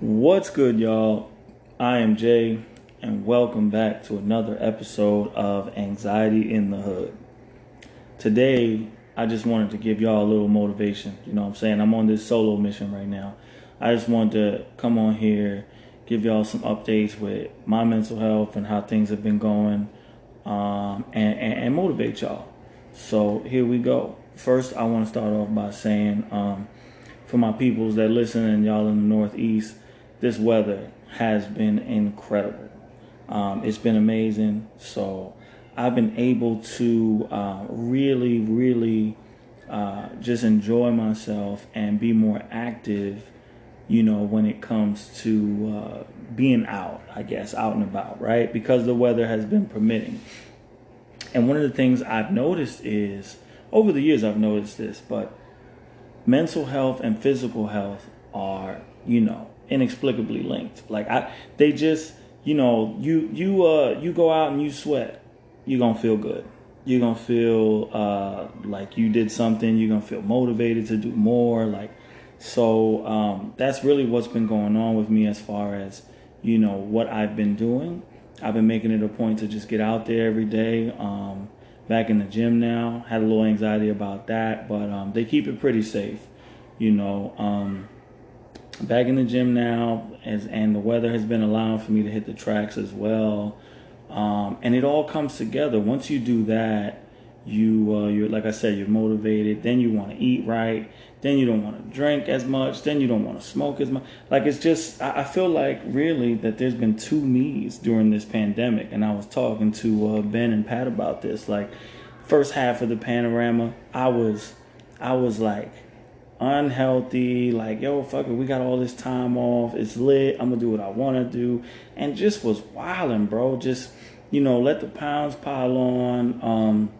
What's good, y'all? I am Jay, and welcome back to another episode of Anxiety in the Hood. Today, I just wanted to give y'all a little motivation. You know what I'm saying? I'm on this solo mission right now. I just wanted to come on here, give y'all some updates with my mental health and how things have been going, um, and, and, and, motivate y'all. So, here we go. First, I want to start off by saying, um, for my peoples that listen and y'all in the Northeast, this weather has been incredible. Um, it's been amazing. So I've been able to uh, really, really uh, just enjoy myself and be more active, you know, when it comes to uh, being out, I guess, out and about, right? Because the weather has been permitting. And one of the things I've noticed is, over the years, I've noticed this, but mental health and physical health are, you know, inexplicably linked. Like I, they just, you know, you you uh you go out and you sweat, you're gonna feel good. You're gonna feel uh like you did something. You're gonna feel motivated to do more. Like so, um, that's really what's been going on with me as far as you know what I've been doing. I've been making it a point to just get out there every day. Um, back in the gym now. Had a little anxiety about that, but um, they keep it pretty safe. You know, um, back in the gym now, as and the weather has been allowing for me to hit the tracks as well. Um, and it all comes together. Once you do that, you uh, you're like I said, you're motivated. Then you want to eat right. Then you don't want to drink as much. Then you don't want to smoke as much. Like it's just, I, I feel like really that there's been two me's during this pandemic. And I was talking to uh, Ben and Pat about this. Like first half of the panorama, I was, I was like unhealthy, like, yo, fuck it, we got all this time off, it's lit, I'm gonna do what I wanna do, and just was wilding, bro. Just, you know, let the pounds pile on. Um,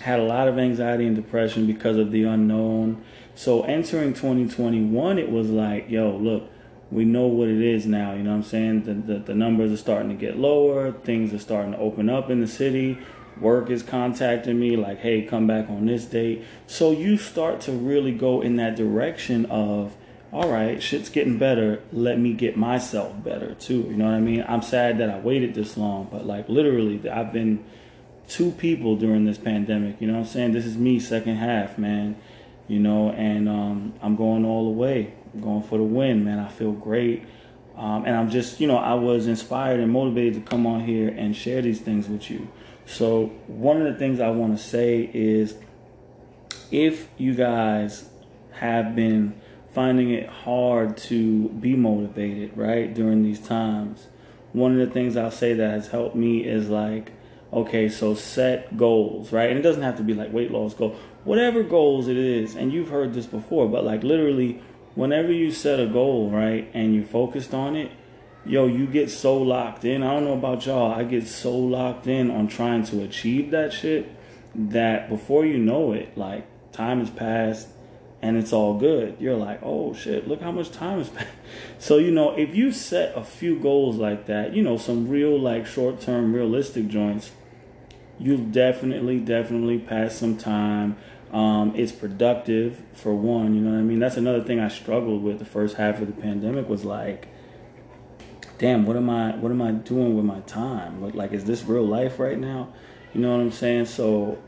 had a lot of anxiety and depression because of the unknown. So entering 2021, it was like, yo, look, we know what it is now. You know what I'm saying? The, the, the numbers are starting to get lower. Things are starting to open up in the city work is contacting me like hey come back on this date. So you start to really go in that direction of all right shit's getting better. Let me get myself better too. You know what i mean? I'm sad that i waited this long but like literally i've been two people during this pandemic you know what i'm saying? This is me second half man you know? And um, i'm going all the way I'm going for the win man. I feel great. Um, and i'm just you know i was inspired and motivated to come on here and share these things with you so, one of the things I want to say is if you guys have been finding it hard to be motivated, right, during these times, one of the things I'll say that has helped me is like, okay, so set goals, right? And it doesn't have to be like weight loss goal, whatever goals it is. And you've heard this before, but like literally, whenever you set a goal, right, and you're focused on it, yo, you get so locked in. I don't know about y'all. I get so locked in on trying to achieve that shit that before you know it, like time has passed and it's all good. You're like, oh shit, look how much time has passed. So, you know, if you set a few goals like that, you know, some real like short term realistic joints, you'll definitely, definitely pass some time. Um, it's productive for one, you know what I mean? That's another thing I struggled with the first half of the pandemic was like, damn, what am I what am I doing with my time? Like, like is this real life right now? You know what I'm saying? So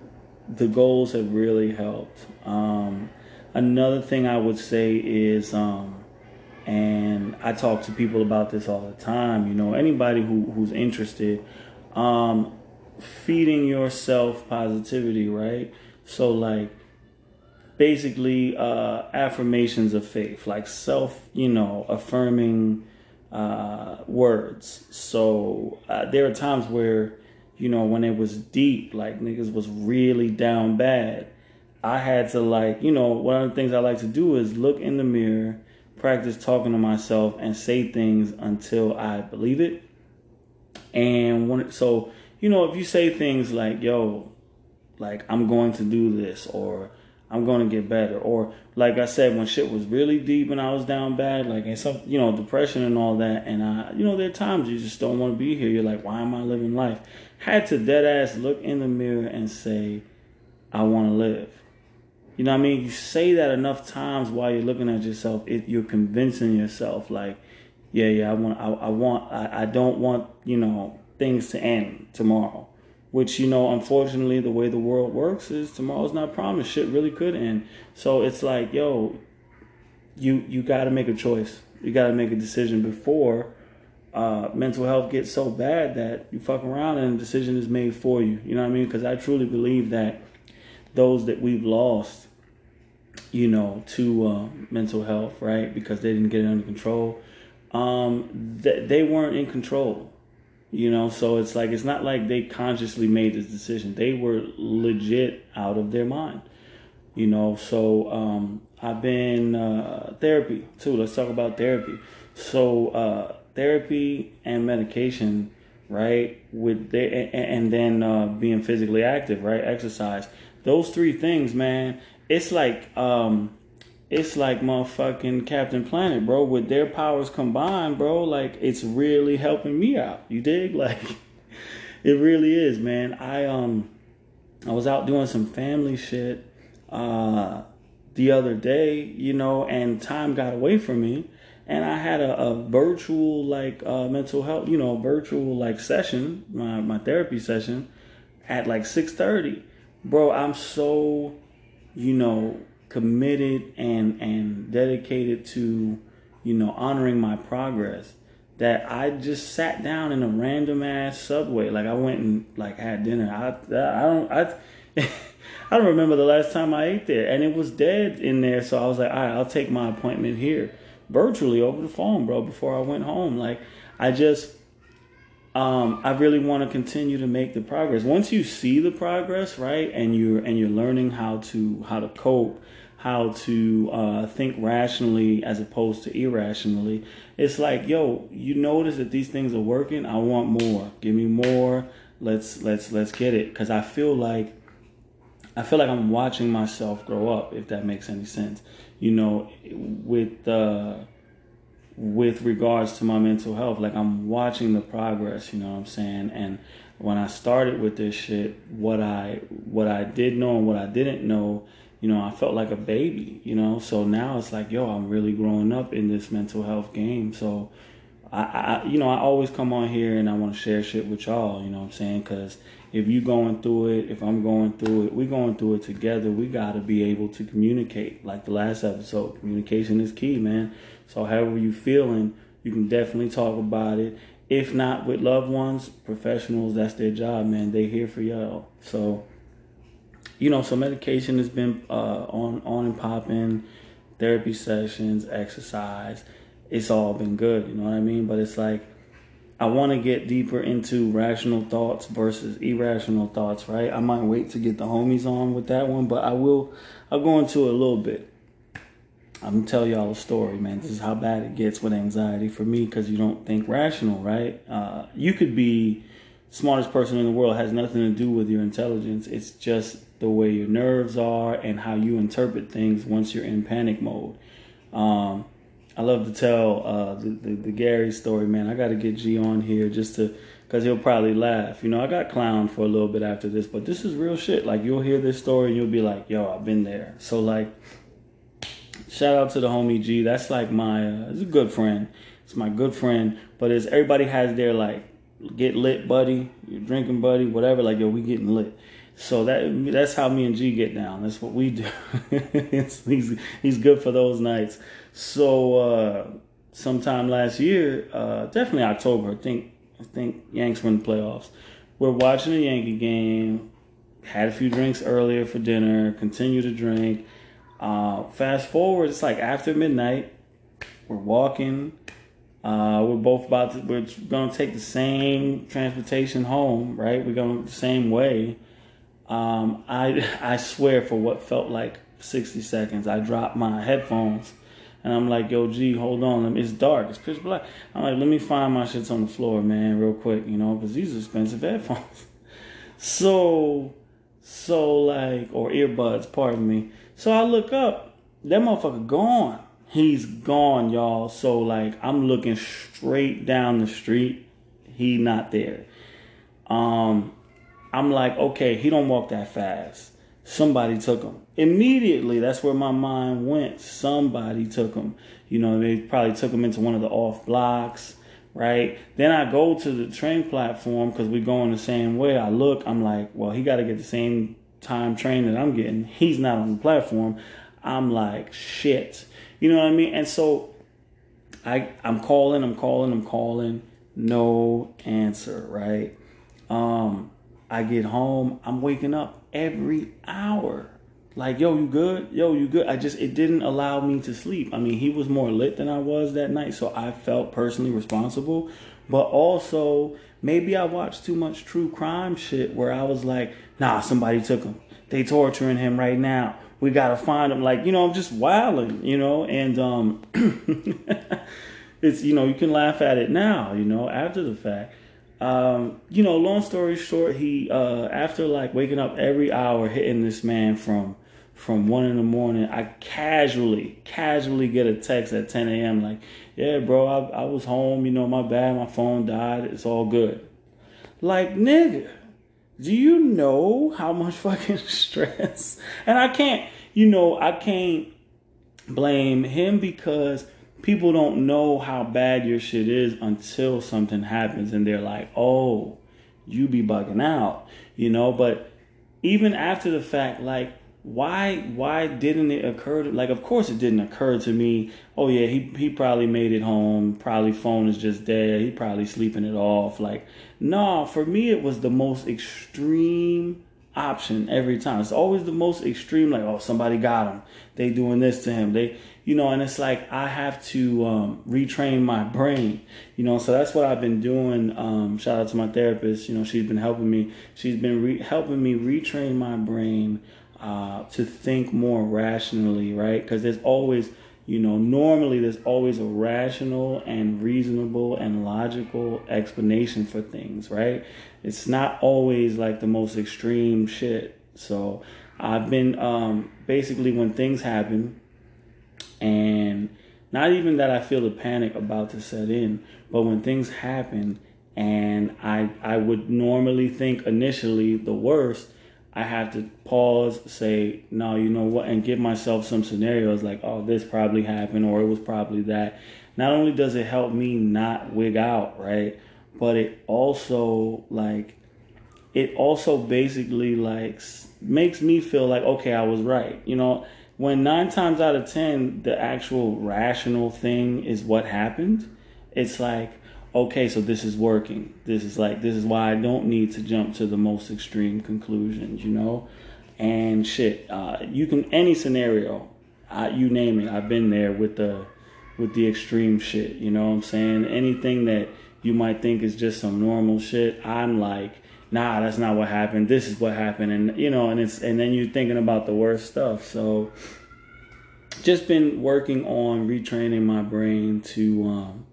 the goals have really helped. Um, another thing I would say is, um, and I talk to people about this all the time. You know, anybody who who's interested, um, feeding yourself positivity, right? So like basically uh, affirmations of faith, like self, you know, affirming uh, words. So uh, there are times where, you know, when it was deep, like niggas was really down bad. I had to like, you know, one of the things I like to do is look in the mirror, practice talking to myself, and say things until I believe it. And when so, you know, if you say things like, "Yo, like I'm going to do this," or I'm to get better. Or like I said, when shit was really deep and I was down bad, like and some, you know, depression and all that. And I, you know, there are times you just don't want to be here. You're like, why am I living life? Had to dead ass look in the mirror and say, I want to live. You know what I mean? You say that enough times while you're looking at yourself, it, you're convincing yourself like, yeah, yeah, I want, I, I want, I, I don't want, you know, things to end tomorrow. Which you know, unfortunately, the way the world works is tomorrow's not promised. Shit really could end. So it's like, yo, you you got to make a choice. You got to make a decision before uh, mental health gets so bad that you fuck around and a decision is made for you. You know what I mean? Because I truly believe that those that we've lost, you know, to uh, mental health, right? Because they didn't get it under control um, th- they weren't in control. You know, so it's like it's not like they consciously made this decision. They were legit out of their mind. You know, so um, I've been uh, therapy too. Let's talk about therapy. So uh, therapy and medication, right? With the, and, and then uh, being physically active, right? Exercise. Those three things, man. It's like um, it's like motherfucking Captain Planet, bro. With their powers combined, bro, like it's really helping me out. You dig? Like it really is, man. I um I was out doing some family shit uh the other day, you know, and time got away from me. And I had a, a virtual like uh mental health, you know, virtual like session, my, my therapy session at like six thirty. Bro, I'm so, you know, committed and and dedicated to you know honoring my progress that I just sat down in a random ass subway. Like I went and like had dinner. I I don't I I don't remember the last time I ate there. And it was dead in there. So I was like all right I'll take my appointment here. Virtually over the phone bro before I went home. Like I just um, I really want to continue to make the progress. Once you see the progress, right, and you're and you're learning how to how to cope, how to uh, think rationally as opposed to irrationally. It's like, yo, you notice that these things are working. I want more. Give me more. Let's let's let's get it. Because I feel like I feel like I'm watching myself grow up. If that makes any sense, you know, with. Uh, with regards to my mental health. Like I'm watching the progress, you know what I'm saying? And when I started with this shit, what I what I did know and what I didn't know, you know, I felt like a baby, you know. So now it's like, yo, I'm really growing up in this mental health game. So I, I you know, I always come on here and I want to share shit with y'all, you know what I'm saying? Cuz if you going through it, if I'm going through it, we going through it together. We got to be able to communicate. Like the last episode, communication is key, man. So however you feeling, you can definitely talk about it. If not with loved ones, professionals, that's their job, man. They here for y'all. So, you know, so medication has been uh, on on and popping, therapy sessions, exercise. It's all been good, you know what I mean? But it's like I want to get deeper into rational thoughts versus irrational thoughts, right? I might wait to get the homies on with that one, but I will. I'll go into it a little bit. I'm tell y'all a story, man. This is how bad it gets with anxiety for me because you don't think rational, right? Uh, you could be smartest person in the world has nothing to do with your intelligence. It's just the way your nerves are and how you interpret things once you're in panic mode. Um, I love to tell uh, the, the, the Gary story, man. I got to get G on here just to because he'll probably laugh. You know, I got clowned for a little bit after this, but this is real shit. Like you'll hear this story and you'll be like, "Yo, I've been there." So like Shout out to the homie G. That's like my, uh, it's a good friend. It's my good friend. But it's everybody has their like get lit buddy, drinking buddy, whatever. Like yo, we getting lit. So that that's how me and G get down. That's what we do. he's he's good for those nights. So uh, sometime last year, uh, definitely October. I think I think Yanks win the playoffs. We're watching a Yankee game. Had a few drinks earlier for dinner. Continue to drink uh, fast forward, it's like after midnight. We're walking. Uh, we're both about to. We're gonna take the same transportation home, right? We're going the same way. Um, I I swear, for what felt like 60 seconds, I dropped my headphones, and I'm like, "Yo, G, hold on. It's dark. It's pitch black." I'm like, "Let me find my shits on the floor, man, real quick, you know, because these are expensive headphones." so, so like, or earbuds. Pardon me. So I look up, that motherfucker gone. He's gone, y'all. So like I'm looking straight down the street. He not there. Um I'm like, okay, he don't walk that fast. somebody took him. Immediately, that's where my mind went. Somebody took him. You know, they probably took him into one of the off blocks, right? Then I go to the train platform because we're going the same way. I look, I'm like, well, he got to get the same time train that I'm getting. He's not on the platform. I'm like, shit. You know what I mean? And so I I'm calling, I'm calling, I'm calling, no answer, right? Um I get home, I'm waking up every hour. Like, yo, you good? Yo, you good? I just, it didn't allow me to sleep. I mean, he was more lit than I was that night, so I felt personally responsible. But also, maybe I watched too much true crime shit where I was like, nah, somebody took him. They torturing him right now. We gotta find him. Like, you know, I'm just wilding, you know, and um it's you know, you can laugh at it now, you know, after the fact. Um, you know, long story short, he uh after like waking up every hour hitting this man from from one in the morning, I casually, casually get a text at 10 a.m. like, yeah, bro, I, I was home, you know, my bad, my phone died, it's all good. Like, nigga, do you know how much fucking stress? And I can't, you know, I can't blame him because people don't know how bad your shit is until something happens and they're like, oh, you be bugging out, you know? But even after the fact, like, why why didn't it occur to like of course it didn't occur to me. Oh yeah he he probably made it home. Probably phone is just dead he probably sleeping it off. Like no for me it was the most extreme option every time. It's always the most extreme like oh somebody got him. They doing this to him. They you know and it's like i have to um, retrain my brain. You know so that's what i've been doing. Um, shout out to my therapist. You know she's been helping me. She's been re- helping me retrain my brain uh, to think more rationally, right? Because there's always, you know, normally there's always a rational and reasonable and logical explanation for things, right? It's not always like the most extreme shit. So I've been um, basically when things happen, and not even that I feel the panic about to set in, but when things happen and I I would normally think initially the worst I have to pause, say, no, you know what, and give myself some scenarios like, oh, this probably happened or it was probably that. Not only does it help me not wig out, right? But it also like it also basically like makes me feel like okay, I was right. You know, when 9 times out of 10 the actual rational thing is what happened, it's like okay, so this is working. This is like this is why I don't need to jump to the most extreme conclusions, you know. And shit, uh, you can any scenario, uh, you name it. I've been there with the with the extreme shit. You know what I'm saying? Anything that you might think is just some normal shit, I'm like, nah, that's not what happened. This is what happened, and you know, and it's and then you're thinking about the worst stuff. So, just been working on retraining my brain to. Um,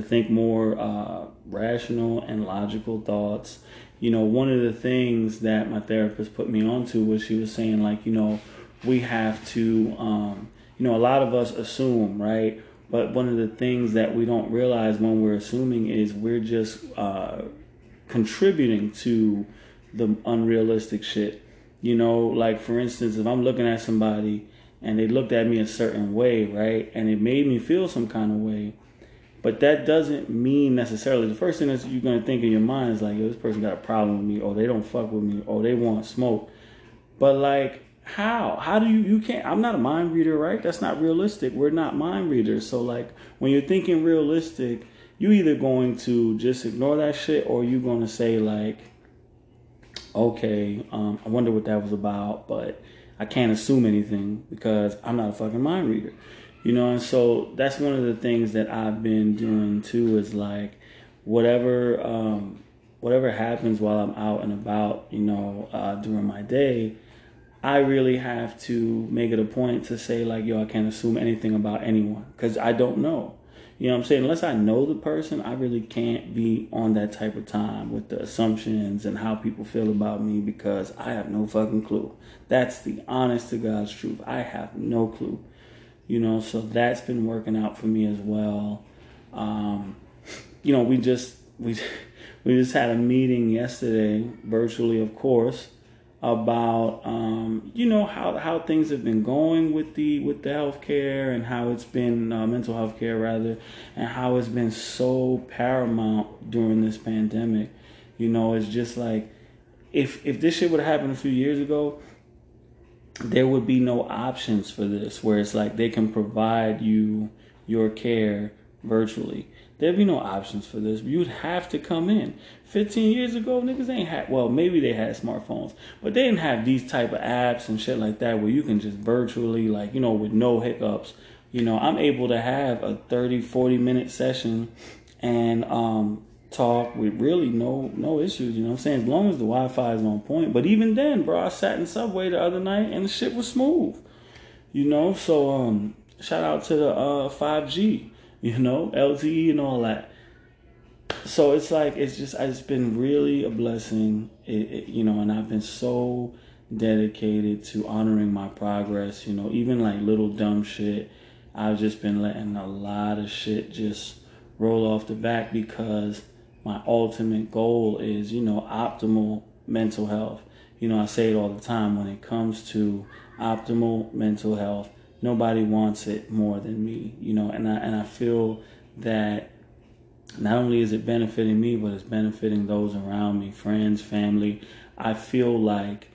to think more uh, rational and logical thoughts. You know, one of the things that my therapist put me onto was she was saying, like, you know, we have to, um, you know, a lot of us assume, right? But one of the things that we don't realize when we're assuming is we're just uh, contributing to the unrealistic shit. You know, like for instance, if I'm looking at somebody and they looked at me a certain way, right, and it made me feel some kind of way, but that doesn't mean necessarily the first thing that you're gonna think in your mind is like, yo, this person got a problem with me, or they don't fuck with me, or they want smoke. But like, how? How do you you can't I'm not a mind reader, right? That's not realistic. We're not mind readers. So like when you're thinking realistic, you either going to just ignore that shit or you gonna say like, okay, um, I wonder what that was about, but I can't assume anything because I'm not a fucking mind reader. You know, and so that's one of the things that I've been doing too is like whatever um, whatever happens while I'm out and about, you know, uh, during my day, I really have to make it a point to say like, yo, I can't assume anything about anyone because I don't know. You know what I'm saying? Unless I know the person, I really can't be on that type of time with the assumptions and how people feel about me because I have no fucking clue. That's the honest to God's truth. I have no clue you know so that's been working out for me as well. Um, you know we just we we just had a meeting yesterday virtually of course about um, you know how how things have been going with the with the healthcare and how it's been uh, mental health care rather and how it's been so paramount during this pandemic. You know it's just like if if this shit would have happened a few years ago there would be no options for this where it's like they can provide you your care virtually There'd be no options for this. You'd have to come in. 15 years ago, niggas ain't had, well, maybe they had smartphones, but they didn't have these type of apps and shit like that where you can just virtually, like, you know, with no hiccups. You know, I'm able to have a 30, 40 minute session and um, talk with really no no issues. You know I'm saying? As long as the Wi Fi is on point. But even then, bro, I sat in Subway the other night and the shit was smooth. You know, so um, shout out to the uh, 5G you know, LTE and all that. So it's like it's just it's been really a blessing, it, it, you know, and I've been so dedicated to honoring my progress. You know, even like little dumb shit, I've just been letting a lot of shit just roll off the back because my ultimate goal is, you know, optimal mental health. You know, I say it all the time when it comes to optimal mental health nobody wants it more than me, you know, and I and I feel that not only is it benefiting me, but it's benefiting those around me, friends, family. I feel like,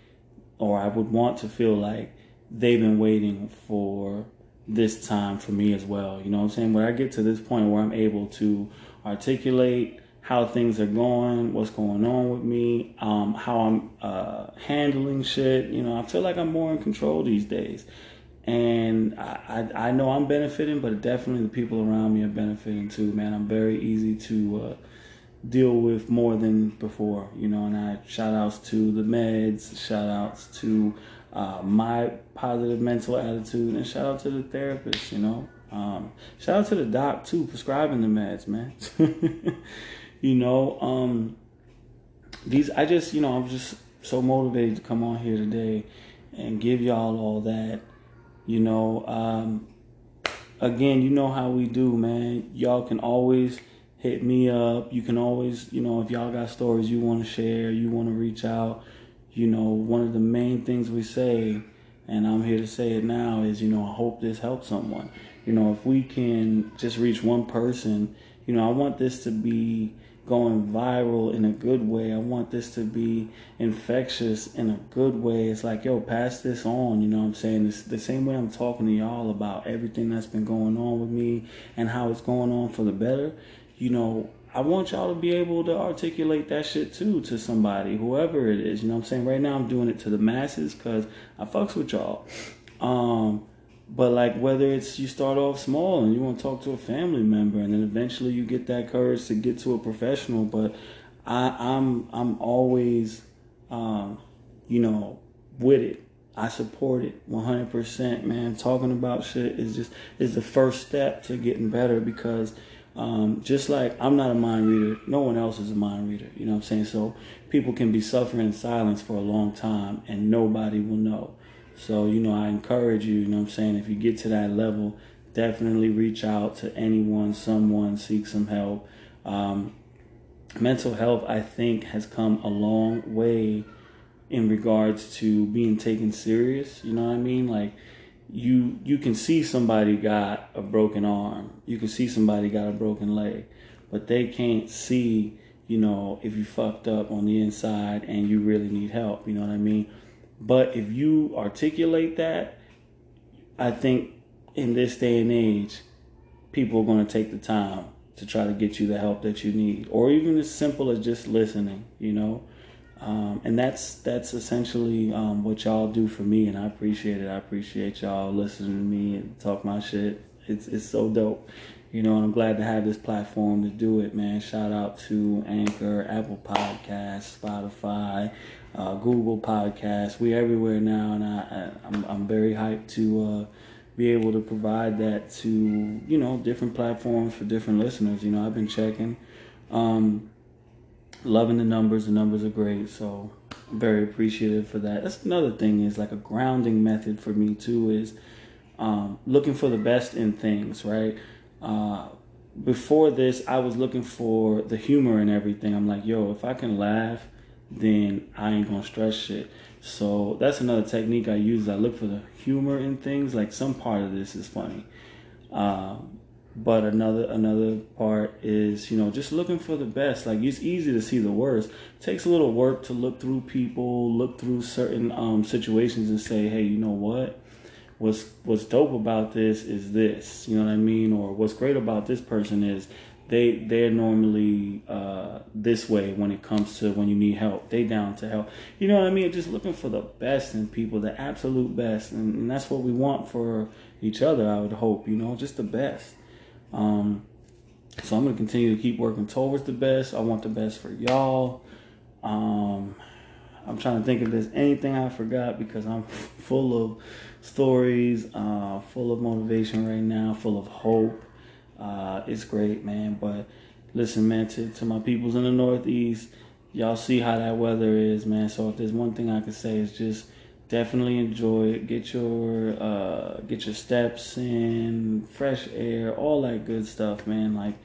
or I would want to feel like they've been waiting for this time for me as well. You know what I'm saying? When I get to this point where I'm able to articulate how things are going, what's going on with me, um, how I'm uh, handling shit, you know, I feel like I'm more in control these days and I, I, I know I'm benefiting, but definitely the people around me are benefiting too, man. I'm very easy to uh, deal with more than before, you know. And I shout outs to the meds, shout outs to uh, my positive mental attitude, and shout out to the therapist, you know. Um, shout out to the doc too, prescribing the meds, man. you know, um, these I just you know I'm just so motivated to come on here today and give y'all all that you know, um, again, you know how we do, man. Y'all can always hit me up. You can always, you know, if y'all got stories you want to share, you want to reach out. You know, one of the main things we say, and I'm here to say it now, is, you know, I hope this helps someone. You know, if we can just reach one person, you know, I want this to be going viral in a good way. I want this to be infectious in a good way. It's like, yo, pass this on. You know what I'm saying? It's the same way I'm talking to y'all about everything that's been going on with me and how it's going on for the better. You know, I want y'all to be able to articulate that shit too to somebody, whoever it is. You know what I'm saying? Right now I'm doing it to the masses because I fucks with y'all. Um, but like whether it's you start off small and you want to talk to a family member and then eventually you get that courage to get to a professional but I, I'm I'm always um, you know with it I support it 100% man talking about shit is just is the first step to getting better because um, just like I'm not a mind reader, no one else is a mind reader. You know what I'm saying? So people can be suffering in silence for a long time and nobody will know. So, you know, I encourage you, you know I'm saying, if you get to that level, definitely reach out to anyone, someone, seek some help. Um, mental health, I think, has come a long way in regards to being taken serious. You know what I mean? Like, you you can see somebody got a broken arm, you can see somebody got a broken leg, but they can't see, you know, if you fucked up on the inside and you really need help. You know what I mean? But if you articulate that, I think in this day and age, people are going to take the time to try to get you the help that you need, or even as simple as just listening, you know. Um, and that's that's essentially um, what y'all do for me, and I appreciate it. I appreciate y'all listening to me and talk my shit. It's it's so dope, you know. And I'm glad to have this platform to do it, man. Shout out to Anchor, Apple Podcasts, Spotify, uh, Google Podcasts. We everywhere now, and I, I I'm, I'm very hyped to uh, be able to provide that to you know different platforms for different listeners. You know, I've been checking, um, loving the numbers. The numbers are great, so I'm very appreciative for that. That's another thing is like a grounding method for me too is um, looking for the best in things, right? Uh, before this, I was looking for the humor in everything. I'm like, yo, if I can laugh then I ain't gonna stress shit. So that's another technique I use. I look for the humor in things. Like some part of this is funny, um, but another another part is you know just looking for the best. Like it's easy to see the worst. It takes a little work to look through people, look through certain um, situations, and say, hey, you know what? What's what's dope about this is this. You know what I mean? Or what's great about this person is they they're normally uh, this way when it comes to when you need help. They down to help. You know what I mean? Just looking for the best in people, the absolute best, and, and that's what we want for each other. I would hope, you know, just the best. Um, so I'm gonna continue to keep working towards the best. I want the best for y'all. Um, I'm trying to think if there's anything I forgot because I'm full of stories, uh, full of motivation right now, full of hope. Uh, it's great, man. But listen, man, to, to my peoples in the Northeast, y'all see how that weather is, man. So if there's one thing I could say is just definitely enjoy it. Get your uh, get your steps in, fresh air, all that good stuff, man. Like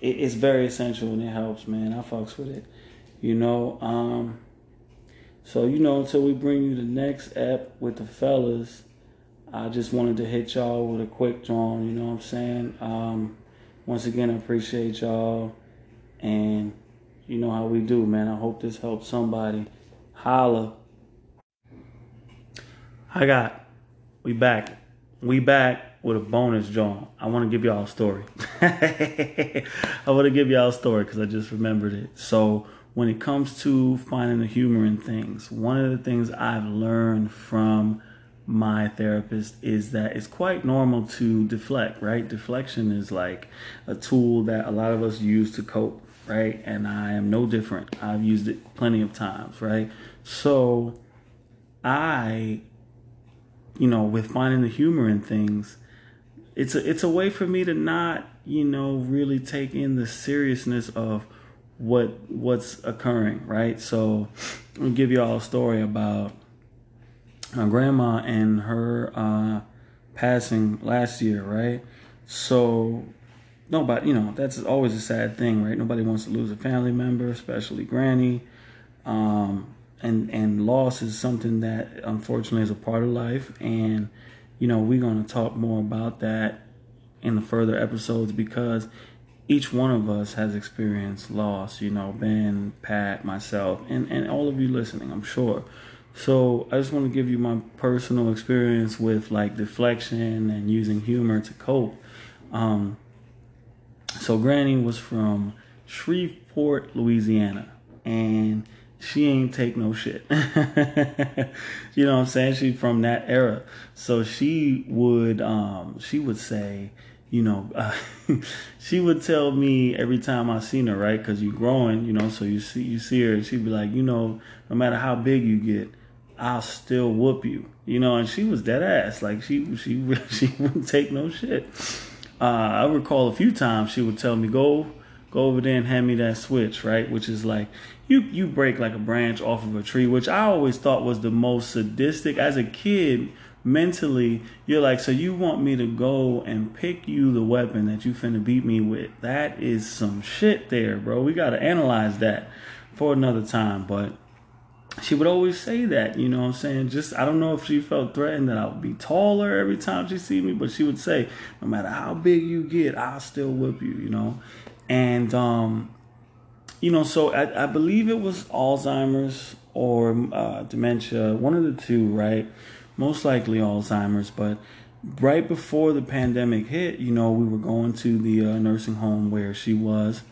it, it's very essential and it helps, man. I fucks with it, you know. Um, so you know, until we bring you the next app with the fellas. I just wanted to hit y'all with a quick drawn, you know what I'm saying? Um, once again, I appreciate y'all. And you know how we do, man. I hope this helps somebody. Holla. I got, we back. We back with a bonus John. I want to give y'all a story. I want to give y'all a story because I just remembered it. So, when it comes to finding the humor in things, one of the things I've learned from my therapist is that it's quite normal to deflect, right? Deflection is like a tool that a lot of us use to cope, right? And I am no different. I've used it plenty of times, right? So I, you know, with finding the humor in things, it's a it's a way for me to not, you know, really take in the seriousness of what what's occurring, right? So I'll give you all a story about my grandma and her uh, passing last year, right? So nobody, you know, that's always a sad thing, right? Nobody wants to lose a family member, especially granny. Um, and and loss is something that unfortunately is a part of life, and you know we're going to talk more about that in the further episodes because each one of us has experienced loss. You know, Ben, Pat, myself, and and all of you listening, I'm sure. So I just want to give you my personal experience with like deflection and using humor to cope. Um, so Granny was from Shreveport, Louisiana, and she ain't take no shit. you know what I'm saying? She's from that era. So she would um, she would say, you know, uh, she would tell me every time I seen her, right? Because you growing, you know, so you see you see her, and she'd be like, you know, no matter how big you get, I'll still whoop you. You know, and she was dead ass. Like she she she wouldn't take no shit. Uh, I recall a few times she would tell me, "Go go over there and hand me that switch," right? Which is like you you break like a branch off of a tree, which I always thought was the most sadistic. As a kid, mentally, you're like, so you want me to go and pick you the weapon that you finna beat me with? That is some shit there, bro. We gotta analyze that for another time, but she would always say that, you know what I'm saying? Just I don't know if she felt threatened that I would be taller every time she see me, but she would say, no matter how big you get, I'll still whip you, you know? And um you know, so I, I believe it was Alzheimer's or uh, dementia, one of the two, right? Most likely Alzheimer's, but right before the pandemic hit, you know, we were going to the uh, nursing home where she was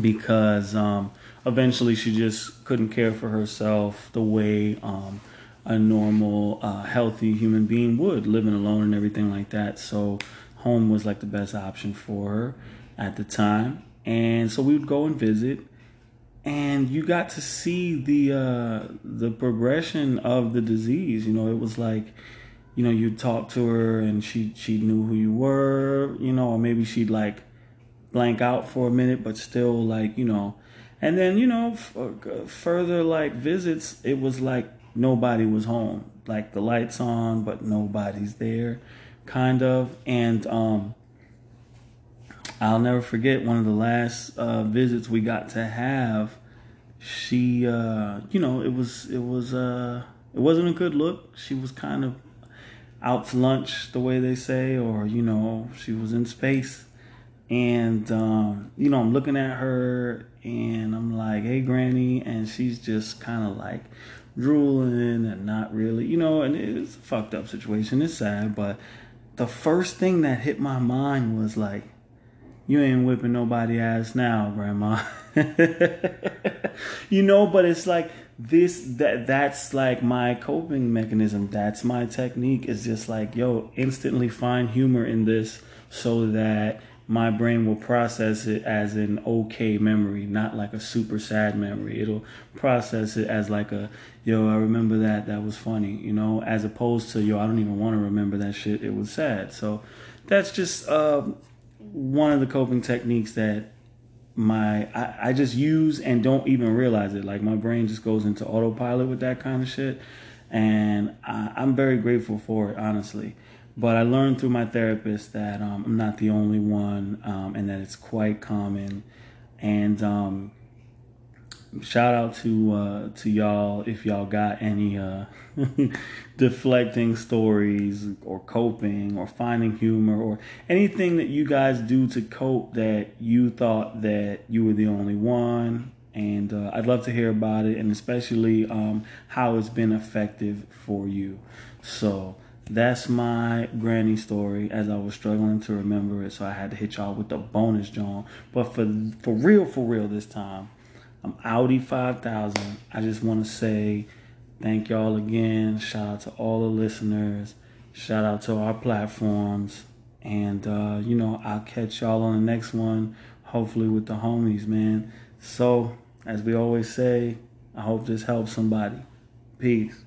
because um eventually she just couldn't care for herself the way um, a normal, uh, healthy human being would, living alone and everything like that. So home was like the best option for her at the time. And so we would go and visit, and you got to see the uh, the progression of the disease. You know, it was like, you know, you'd talk to her and she she knew who you were, you know, or maybe she'd like blank out for a minute, but still like, you know, and then, you know, uh, further like visits, it was like nobody was home. Like the lights on, but nobody's there, kind of. And um, I'll never forget one of the last uh, visits we got to have. she, uh, you know, it was it was uh, it wasn't a good look. She was kind of out to lunch, the way they say, or you know, she was in space. And um, you know, I'm looking at her and I'm like, "Hey, Granny," and she's just kind of like drooling and not really, you know, and it's a fucked up situation. It's sad, but the first thing that hit my mind was like, "You ain't whipping nobody ass now, Grandma." you know, but it's like this that that's like my coping mechanism. That's my technique. Is just like, yo, instantly find humor in this so that my brain will process it as an okay memory, not like a super sad memory. It'll process it as like a, yo, I remember that, that was funny, you know, as opposed to, yo, I don't even want to remember that shit, it was sad. So that's just uh, one of the coping techniques that my I, I just use and don't even realize it. Like my brain just goes into autopilot with that kind of shit. And I, I'm very grateful for it, honestly. But I learned through my therapist that um, I'm not the only one, um, and that it's quite common. And um, shout out to uh, to y'all if y'all got any uh, deflecting stories or coping or finding humor or anything that you guys do to cope that you thought that you were the only one. And uh, I'd love to hear about it, and especially um, how it's been effective for you. So that's my granny story as I was struggling to remember it, so I had to hit y'all with the bonus John. But for for real, for real this time, I'm Audi 5000. I just want to say thank y'all again. Shout out to all the listeners. Shout out to our platforms. And uh, you know, I'll catch y'all on the next one, hopefully with the homies, man. So, as we always say, I hope this helps somebody. Peace.